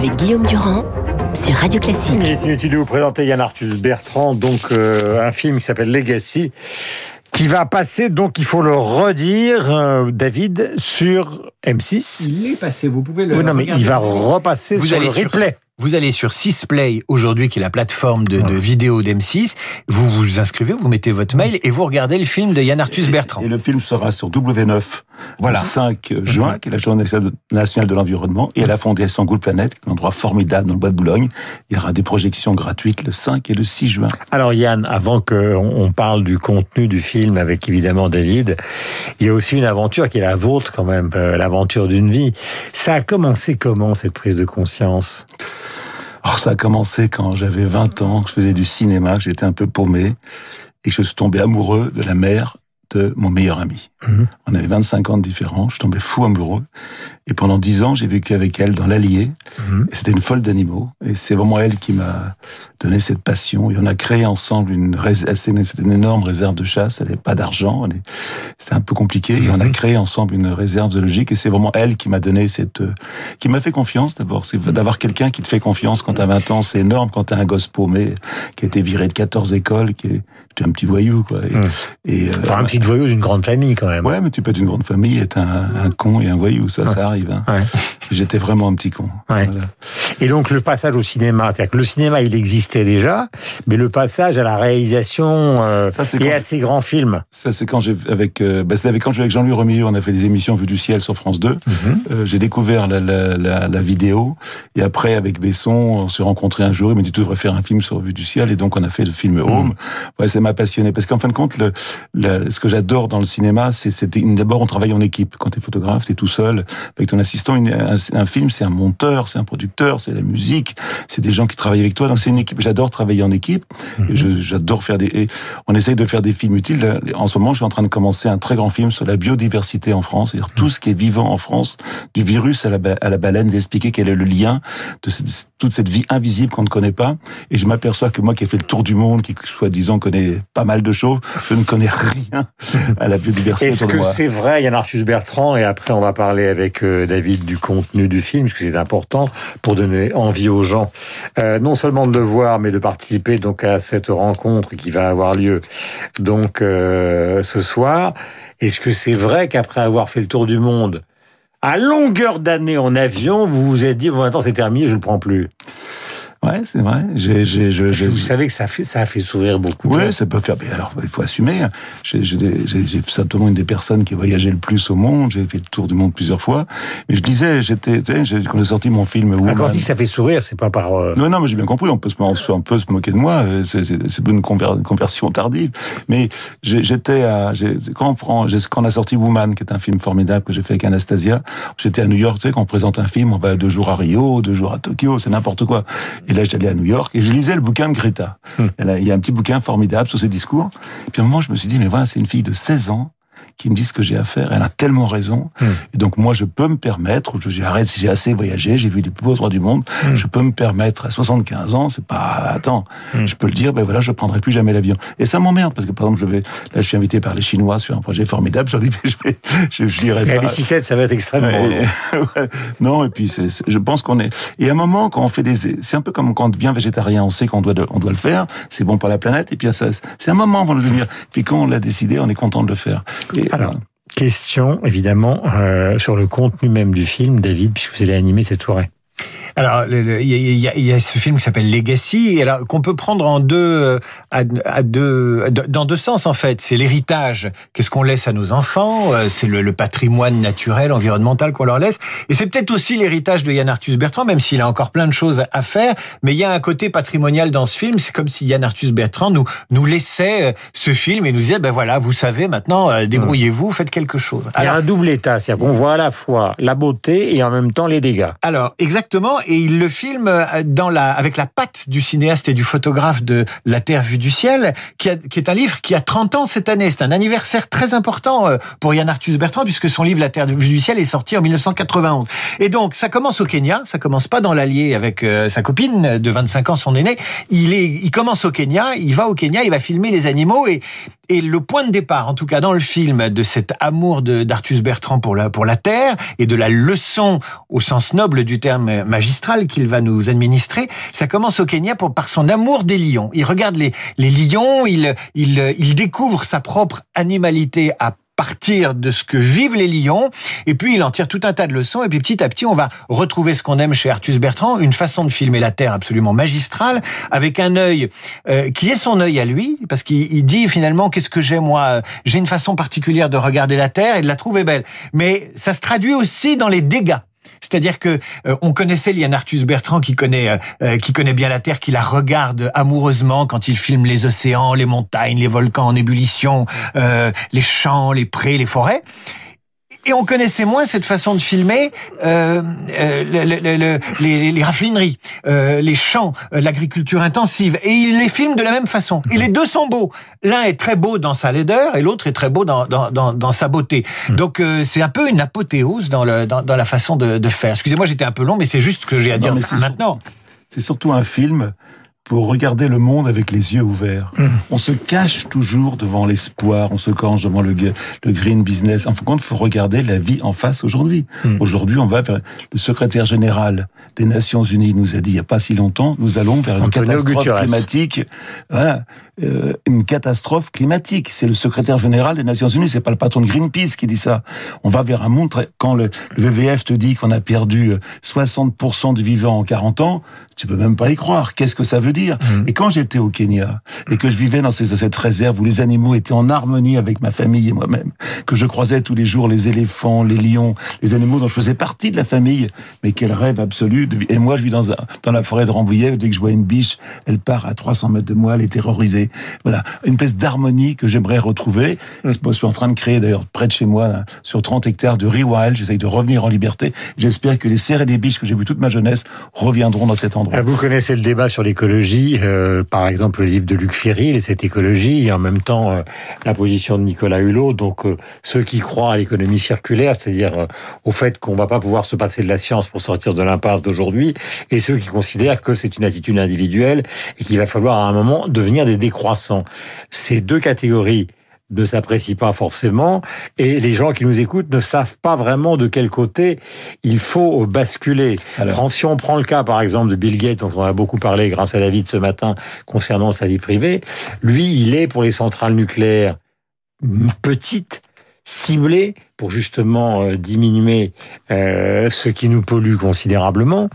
avec Guillaume Durand sur Radio Classique. Il est inutile de vous présenter Yann Arthus Bertrand, donc euh, un film qui s'appelle Legacy, qui va passer, donc il faut le redire, euh, David, sur M6. Il est passé, vous pouvez le Oui, non, mais il va repasser Vous sur allez le sur- replay. Vous allez sur 6play aujourd'hui, qui est la plateforme de, de vidéo d'M6. Vous vous inscrivez, vous mettez votre mail et vous regardez le film de Yann Arthus Bertrand. Et le film sera sur W9 Voilà. le 5 juin, qui est la journée nationale de l'environnement, et à la Fondation Gould Planète, un endroit formidable dans le bois de Boulogne. Il y aura des projections gratuites le 5 et le 6 juin. Alors Yann, avant qu'on on parle du contenu du film avec évidemment David, il y a aussi une aventure qui est la vôtre quand même, euh, l'aventure d'une vie. Ça a commencé comment cette prise de conscience? Alors ça a commencé quand j'avais 20 ans, que je faisais du cinéma, que j'étais un peu paumé, et que je suis tombé amoureux de la mère de mon meilleur ami. Mhm. On avait 25 ans de différence, je tombais fou amoureux. Et pendant 10 ans, j'ai vécu avec elle dans l'Allier. Mhm. C'était une folle d'animaux. Et c'est vraiment elle qui m'a donné cette passion. Et on a créé ensemble une c'était une, énorme réserve de chasse. Elle n'avait pas d'argent. est- C'était un peu compliqué. Et on a créé ensemble une réserve zoologique. Et c'est vraiment elle qui m'a donné cette, qui m'a fait confiance d'abord. C'est d'avoir quelqu'un qui te fait confiance quand t'as 20 ans. C'est énorme quand t'as un gosse paumé, qui a été viré de 14 écoles, qui est, j'étais un petit voyou, quoi. Et, Mhm. euh, Enfin, un petit voyou d'une grande famille quand même. Ouais, mais tu peux être une grande famille, être un, un con et un voyou, ça, ça arrive. Hein. Ouais. J'étais vraiment un petit con. Ouais. Voilà. Et donc le passage au cinéma, c'est-à-dire que le cinéma il existait déjà, mais le passage à la réalisation euh, Ça, et à ces grands films. Ça, c'est quand j'ai avec, euh, bah, c'était avec quand je avec Jean-Louis Remillot, on a fait des émissions Vue du ciel sur France 2. Euh, j'ai découvert la, la, la, la vidéo et après avec Besson, on s'est rencontrés un jour. Il m'a dit tu devrais faire un film sur Vue du ciel et donc on a fait le film Home. Ouais, ça m'a passionné parce qu'en fin de compte, le, le- ce que j'adore dans le cinéma, c'est d'abord on travaille en équipe. Quand t'es photographe, t'es tout seul avec ton assistant. Une- un, un film, c'est un monteur, c'est un producteur, c'est la musique, c'est des gens qui travaillent avec toi. Donc c'est une équipe. J'adore travailler en équipe. Je- j'adore faire des. Et on essaye de faire des films utiles. En ce moment, je suis en train de commencer un très grand film sur la biodiversité en France, c'est-à-dire tout ce qui est vivant en France, du virus à la, ba- à la baleine, d'expliquer quel est le lien de cette- toute cette vie invisible qu'on ne connaît pas. Et je m'aperçois que moi, qui ai fait le tour du monde, qui soi-disant connaît pas mal de choses, je ne connais rien à la biodiversité. Est-ce que c'est vrai, Yann Arthus Bertrand, et après on va parler avec euh, David du contenu du film, parce que c'est important pour donner envie aux gens, euh, non seulement de le voir, mais de participer donc à cette rencontre qui va avoir lieu donc euh, ce soir. Est-ce que c'est vrai qu'après avoir fait le tour du monde, à longueur d'année en avion, vous vous êtes dit bon maintenant c'est terminé, je ne le prends plus? Ouais, c'est vrai. J'ai, j'ai, je- Vous savez que ça fait ça a fait sourire beaucoup. Ouais, gens. ça peut faire. Mais alors, il faut assumer. hein. J'ai, certainement une des personnes qui a voyagé le plus au monde. J'ai fait le tour du monde plusieurs fois. Mais je disais, j'étais, tu sais, quand j'ai sorti mon film Ah, quand on dit ça fait sourire, c'est pas par euh, Non, non, mais j'ai bien compris. On peut se, on peut se moquer de moi. euh, C'est, c'est, c'est une conver- une conversion tardive. Mais j'étais à, quand on quand on a sorti Woman, qui est un film formidable que j'ai fait avec Anastasia, j'étais à New York. Tu sais, quand on présente un film, on va deux jours à Rio, deux jours à Tokyo, c'est n'importe quoi. Et là, j'allais à New York et je lisais le bouquin de Greta. A- Il y a un petit bouquin formidable sur ses discours. Puis à un moment, je me suis dit, mais voilà, c'est une fille de 16 ans qui me dit ce que j'ai à faire. Elle a tellement raison. Hmm. Et donc moi, je peux me permettre, je j'arrête j'ai assez voyagé, j'ai vu les plus beaux endroits du monde, je peux me permettre à 75 ans, c'est pas attends, Hmm. je peux le dire, ben voilà, je prendrai plus jamais l'avion. Et ça m'emmerde parce que par exemple, je vais là, je suis invité par les Chinois sur un projet formidable. Je leur dis, je vais, je, je lirai la pas. bicyclette, ça va être extrêmement. Ouais, ouais. non, et puis c'est, c'est- je pense qu'on est. Et à un moment, quand on fait des, c'est un peu comme quand on devient végétarien, on sait qu'on doit, on doit le faire, c'est bon pour la planète. Et puis ça, c'est un moment avant de le devenir. Puis quand on l'a décidé, on est content de le faire. Et, Alors, question évidemment euh, sur le contenu même du film, David, puisque vous allez animer cette soirée. Alors, il y, y y a ce film qui s'appelle Legacy, alors qu'on peut prendre en deux, euh, à, à deux, dans deux sens en fait. C'est l'héritage, qu'est-ce qu'on laisse à nos enfants, euh, c'est le, le patrimoine naturel, environnemental qu'on leur laisse, et c'est peut-être aussi l'héritage de Yann Arthus Bertrand, même s'il a encore plein de choses à faire. Mais il y a un côté patrimonial dans ce film. C'est comme si Yann Arthus Bertrand nous nous laissait euh, ce film et nous disait, ben voilà, vous savez maintenant, débrouillez-vous, faites quelque chose. Il y a un double état, c'est-à-dire qu'on voit à la fois la beauté et en même temps les dégâts. Alors exactement, et il le filme euh, dans la avec la patte du cinéaste et du photographe de La Terre vue du ciel, qui, a- qui est un livre qui a 30 ans cette année. C'est un anniversaire très important euh, pour Yann Arthus Bertrand puisque son livre La Terre vue du ciel est sorti en 1991. Et donc ça commence au Kenya, ça commence pas dans l'Allier avec euh, sa copine de 25 ans, son aîné. Il est, il commence au Kenya, il va au Kenya, il va filmer les animaux et et le point de départ, en tout cas dans le film, de cet amour d'Arthus Bertrand pour la pour la terre et de la leçon au sens noble du terme magique magistrale qu'il va nous administrer. Ça commence au Kenya pour, par son amour des lions. Il regarde les, lions, il découvre sa propre animalité à partir de ce que vivent les lions, et puis il en tire tout un tas de leçons, et puis petit à petit, on va retrouver ce qu'on aime chez Artus Bertrand, une façon de filmer la Terre absolument magistrale, avec un œil euh, qui est son œil à lui, parce qu'il dit finalement, qu'est-ce que j'ai moi? J'ai une façon particulière de regarder la Terre et de la trouver belle. Mais ça se traduit aussi dans les dégâts. C'est-à-dire que euh, on connaissait Lian Arthus Bertrand qui connaît euh, euh, qui connaît bien la Terre, qui la regarde amoureusement quand il filme les océans, les montagnes, les volcans en ébullition, les champs, les prés, les forêts. Et on connaissait moins cette façon de filmer euh, euh, les, les, raffineries, euh, les champs, l'agriculture intensive. Et il les filme de la même façon. Et les deux sont beaux. L'un est très beau dans sa laideur et l'autre est très beau dans, dans, dans, dans sa beauté. Hmm. Donc c'est un peu une apothéose dans, le, dans, dans la façon de, de faire. Excusez-moi, j'étais un peu long, mais c'est juste ce que j'ai à dire maintenant. C'est surtout un film pour regarder le monde avec les yeux ouverts. Mmh. On se cache toujours devant l'espoir, on se cache devant le, le green business. En fin de compte, il faut regarder la vie en face aujourd'hui. Mmh. Aujourd'hui, on va vers le secrétaire général des Nations Unies nous a dit il n'y a pas si longtemps, nous allons vers une catastrophe climatique. Voilà, euh, une catastrophe climatique. C'est le secrétaire général des Nations Unies, c'est pas le patron de Greenpeace qui dit ça. On va vers un monde quand le, le WWF te dit qu'on a perdu 60% euh, du vivant en 40 ans, tu peux même pas y croire. Qu'est-ce que ça veut dire? Mhm. Et quand j'étais au Kenya et que je vivais dans cette réserve où les animaux étaient en harmonie avec ma famille et moi-même, que je croisais tous les jours les éléphants, les lions, les animaux dont je faisais partie de la famille, mais quel rêve absolu. Et moi, je vis dans, dans la forêt de Rambouillet, dès que je vois une biche, elle part à 300 mètres de moi, elle est terrorisée. Voilà, une espèce d'harmonie que j'aimerais retrouver. Mhm. Je suis en train de créer d'ailleurs près de chez moi, sur 30 hectares de rewild, j'essaye de revenir en liberté. J'espère que les cerfs et les biches que j'ai vues toute ma jeunesse reviendront dans cet endroit. Ah, vous connaissez le débat sur l'écologie euh, par exemple le livre de Luc Ferry, et cette écologie, et en même temps euh, la position de Nicolas Hulot. Donc euh, ceux qui croient à l'économie circulaire, c'est-à-dire au fait qu'on va pas pouvoir se passer de la science pour sortir de l'impasse d'aujourd'hui, et ceux qui considèrent que c'est une attitude individuelle et qu'il va falloir à un moment devenir des décroissants. Ces deux catégories ne s'apprécie pas forcément et les gens qui nous écoutent ne savent pas vraiment de quel côté il faut basculer. Alors. Si on prend le cas par exemple de Bill Gates dont on a beaucoup parlé grâce à David ce matin concernant sa vie privée, lui il est pour les centrales nucléaires petites, ciblées pour justement euh, diminuer euh, ce qui nous pollue considérablement,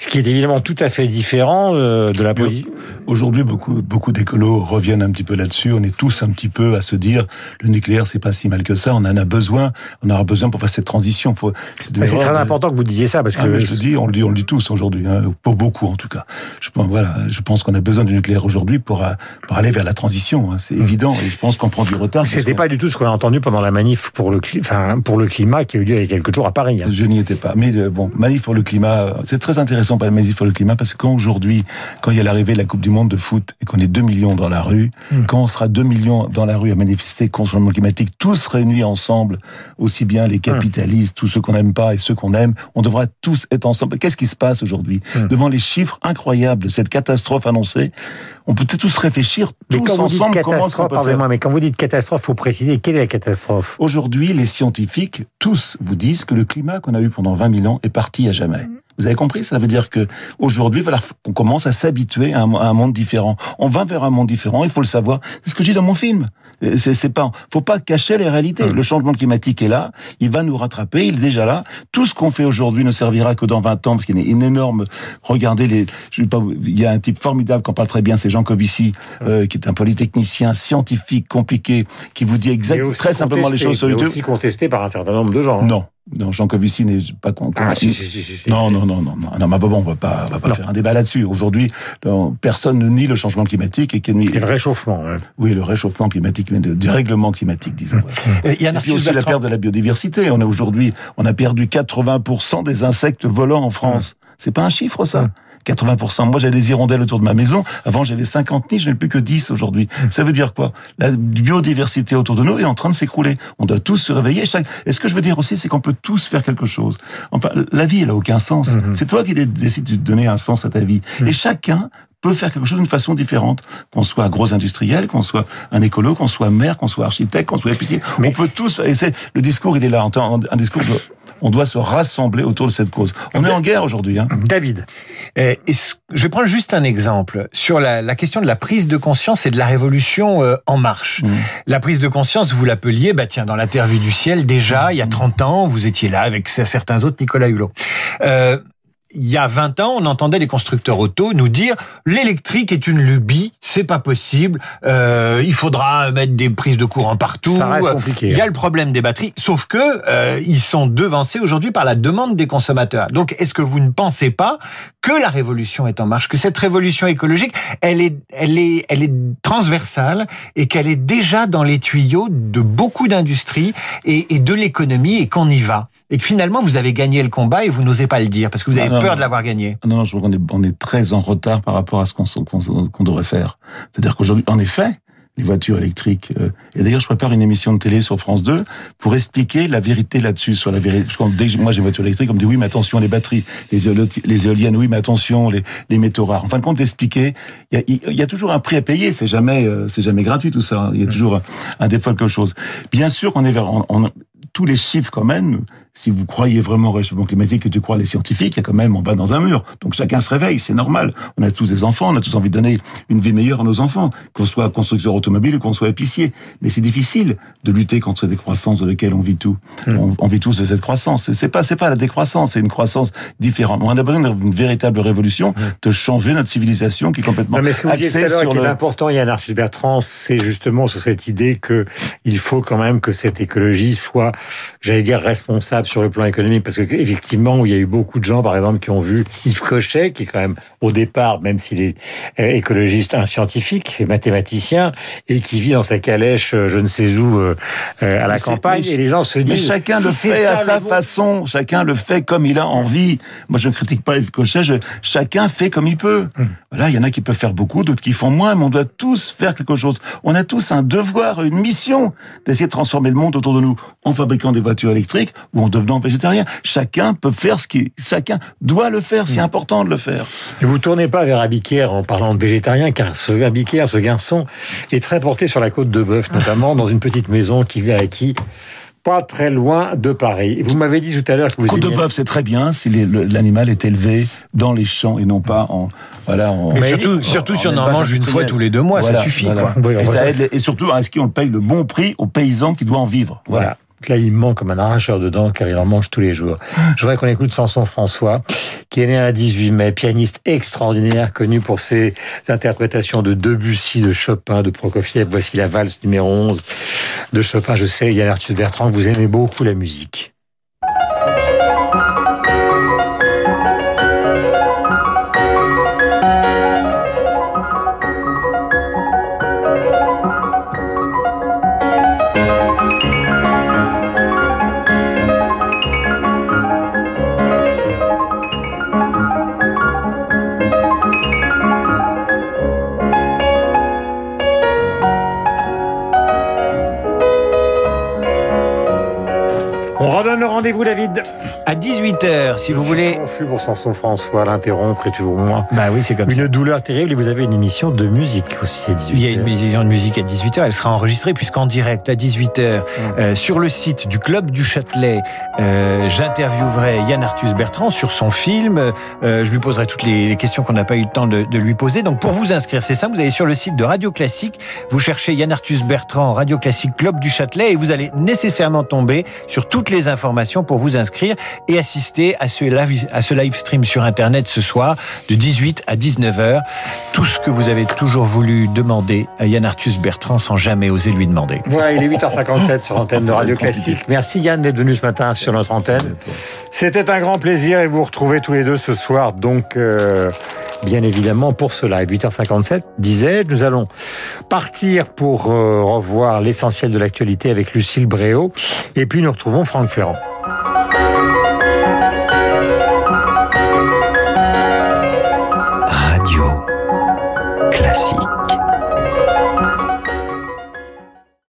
ce qui est évidemment tout à fait différent euh, de la position. Aujourd'hui, beaucoup beaucoup d'écolos reviennent un petit peu là-dessus. On est tous un petit peu à se dire le nucléaire c'est pas si mal que ça. On en a besoin. On aura besoin pour faire cette transition. C'est très important que vous disiez ça parce ah, que je le dis, on le dit, on le dit tous aujourd'hui, hein, pour beaucoup en tout cas. Je pense voilà, je pense qu'on a besoin du nucléaire aujourd'hui pour pour aller vers la transition. Hein, c'est mmh. évident. Et je pense qu'on prend du retard. C'était pas du tout ce qu'on a entendu pendant la manif pour le enfin pour le climat qui a eu lieu il y a quelques jours à Paris. Hein. Je n'y étais pas. Mais euh, bon, Manif pour le climat, c'est très intéressant par Manif pour le climat parce que quand aujourd'hui, quand il y a l'arrivée de la Coupe du Monde de foot et qu'on est 2 millions dans la rue, hmm. quand on sera 2 millions dans la rue à manifester contre le changement climatique, tous réunis ensemble, aussi bien les capitalistes, tous ceux qu'on n'aime pas et ceux qu'on aime, on devra tous être ensemble. Qu'est-ce qui se passe aujourd'hui hmm. Devant les chiffres incroyables de cette catastrophe annoncée, on peut tous réfléchir tous ensemble comment pardonnez-moi, mais quand vous dites catastrophe, faut préciser quelle est la catastrophe? Aujourd'hui, les scientifiques tous vous disent que le climat qu'on a eu pendant 20 000 ans est parti à jamais. Mm. Vous avez compris? Ça veut dire que aujourd'hui, voilà, on commence à s'habituer à, un monde différent. On va vers un monde différent. Il faut le savoir. C'est ce que je dis dans mon film. C'est pas, faut pas cacher les réalités. Hum. Le changement climatique est là. Il va nous rattraper. Il est déjà là. Tout ce qu'on fait aujourd'hui ne servira que dans 20 ans parce qu'il y a une énorme. Regardez les. Je pas. Il y a un type formidable qu'on parle très bien. C'est Jean Covici, hum. euh, qui est un polytechnicien scientifique compliqué, qui vous dit exactement très simplement les choses sur YouTube. aussi contesté par un certain nombre de gens. Hein. Non. Non, Jean Covici n'est pas content. Ah, si, si, si, non, non, non, non, non, non, mais bon, on va pas, on va pas faire un débat là-dessus. Aujourd'hui, personne ne nie le changement climatique et, et le réchauffement. Hein. Oui, le réchauffement climatique, mais de dérèglement climatique, disons. Mmh. Il y a puis aussi la perte de la biodiversité. On a aujourd'hui, on a perdu 80% des insectes volants en France. Mmh. C'est pas un chiffre, ça? Mmh. 80%. Moi, j'avais des hirondelles autour de ma maison. Avant, j'avais 50 nids, je n'ai plus que 10 aujourd'hui. Hmm. Ça veut dire quoi? La biodiversité autour de nous est en train de s'écrouler. On doit tous se réveiller. Chaque... Et ce que je veux dire aussi, c'est qu'on peut tous faire quelque chose. Enfin, la vie, elle a aucun sens. Hmm. C'est toi qui décides de donner un sens à ta vie. Hmm. Et chacun peut faire quelque chose d'une façon différente. Qu'on soit gros industriel, qu'on soit un écolo, qu'on soit maire, qu'on soit architecte, qu'on soit épicier. Mais... On peut tous, et c'est, le discours, il est là, un discours de On doit se rassembler autour de cette cause. On est en guerre aujourd'hui. Hein. David. Euh, je vais prendre juste un exemple sur la, la, question de la prise de conscience et de la révolution euh, en marche. Mmh. La prise de conscience, vous l'appeliez, bah tiens, dans l'interview du ciel, déjà, il y a 30 ans, vous étiez là avec certains autres, Nicolas Hulot. Euh, il y a 20 ans, on entendait les constructeurs auto nous dire l'électrique est une lubie, c'est pas possible, euh, il faudra mettre des prises de courant partout. Ça reste compliqué. Il y a hein. le problème des batteries, sauf que euh, ils sont devancés aujourd'hui par la demande des consommateurs. Donc, est-ce que vous ne pensez pas que la révolution est en marche, que cette révolution écologique, elle est, elle est, elle est transversale et qu'elle est déjà dans les tuyaux de beaucoup d'industries et, et de l'économie et qu'on y va? Et que finalement vous avez gagné le combat et vous n'osez pas le dire parce que vous avez peur de l'avoir gagné. Non, non, je crois qu'on est, on est très en retard par rapport à ce qu'on qu'on devrait faire. C'est-à-dire qu'aujourd'hui, en effet, les voitures électriques. Euh, et d'ailleurs, je prépare une émission de télé sur France 2 pour expliquer la vérité là-dessus, sur la vérité. Dès que moi j'ai une voiture électrique, on me dit oui, mais attention les batteries, les, éoliennes, oui, mais attention les, les métaux rares. En fin de compte, expliquer, il y a, y a, toujours un prix à payer. C'est jamais, euh, c'est jamais gratuit tout ça. Il y a toujours un, un défaut quelque chose. Bien sûr qu'on est vers, on, tous les chiffres quand même, si vous croyez vraiment au réchauffement climatique et tu crois les scientifiques, il y a quand même en bas dans un mur. Donc chacun se réveille, c'est normal. On a tous des enfants, on a tous envie de donner une vie meilleure à nos enfants, qu'on soit constructeur automobile ou qu'on soit épicier. Mais c'est difficile de lutter contre cette décroissance dans laquelle on vit tout. Hmm. On, vit tous de cette croissance. C'est pas c'est pas la décroissance, c'est une croissance différente. On a besoin d'une véritable révolution, hmm. de changer notre civilisation qui est complètement non, mais ce que vous axée sur qui est important, Yann Arthus Bertrand, c'est justement sur cette idée que il faut quand même que cette écologie soit, j'allais dire, responsable sur le plan économique, parce que effectivement, il y a eu beaucoup de gens, par exemple, qui ont vu Yves Cochet, qui est quand même au départ, même s'il est euh, écologiste, un scientifique, mathématicien, et qui vit dans sa calèche, euh, je ne sais où, euh, à la campagne, et les gens se disent. Mais chacun le fait à sa façon, chacun le fait comme il a envie. Moi, je ne critique pas Yves Cochet, je, chacun fait comme il peut. Hum. Voilà, il y en a qui peuvent faire beaucoup, d'autres qui font moins, mais on doit tous faire quelque chose. On a tous un devoir, une mission d'essayer de transformer le monde autour de nous en fabriquant des voitures électriques ou en devenant végétarien. Chacun peut faire ce qui, chacun doit le faire. C'est mm. important de le faire. Ne vous tournez pas vers Abiquière en parlant de végétarien, car ce Abiquière, ce garçon, est très porté sur la côte de Bœuf, notamment dans une petite maison qu'il a acquis pas très loin de Paris. Vous m'avez dit tout à l'heure que vous Côte de bœuf, c'est très bien si l'animal est élevé dans les champs et non pas en voilà. En, Mais surtout, surtout si on en mange une fois tous les deux mois, ça suffit. Quoi. Et, ça aide, et surtout, est-ce qu'on paye le bon prix aux paysans qui doivent en vivre voilà. Là, il ment comme un arracheur de dents car il en mange tous les jours. Je voudrais qu'on écoute Samson François, qui est né un 18 mai, pianiste extraordinaire, connu pour ses interprétations de Debussy, de Chopin, de Prokofiev. Voici la valse numéro 11 de Chopin. Je sais, Yann Arthur Bertrand, que vous aimez beaucoup la musique. Rendez-vous, David. À 18h, si vous voulez. confus pour Samson François, l'interrompre et toujours moins. Bah oui, c'est comme une ça. Une douleur terrible et vous avez une émission de musique aussi à 18h. Il y a une émission de musique à 18h. Elle sera enregistrée puisqu'en direct à 18h, mmh. euh, sur le site du Club du Châtelet, euh, j'interviewerai Yann Arthus Bertrand sur son film. Euh, je lui poserai toutes les, questions qu'on n'a pas eu le temps de, de, lui poser. Donc pour vous inscrire, c'est ça, vous allez sur le site de Radio Classique, vous cherchez Yann Arthus Bertrand, Radio Classique Club du Châtelet et vous allez nécessairement tomber sur toutes les informations pour vous inscrire et assister à ce live, à ce live stream sur Internet ce soir de 18 à 19h. Tout ce que vous avez toujours voulu demander à Yann Arthus Bertrand sans jamais oser lui demander. Voilà, il est 8h57 sur l'antenne de Radio Classique. Merci Yann d'être venu ce matin sur notre antenne. C'était un grand plaisir et vous retrouvez tous les deux ce soir donc euh, bien évidemment pour ce live 8h57 disais nous allons partir pour euh, revoir l'essentiel de l'actualité avec Lucille Bréau et puis nous retrouvons Franck Ferrand.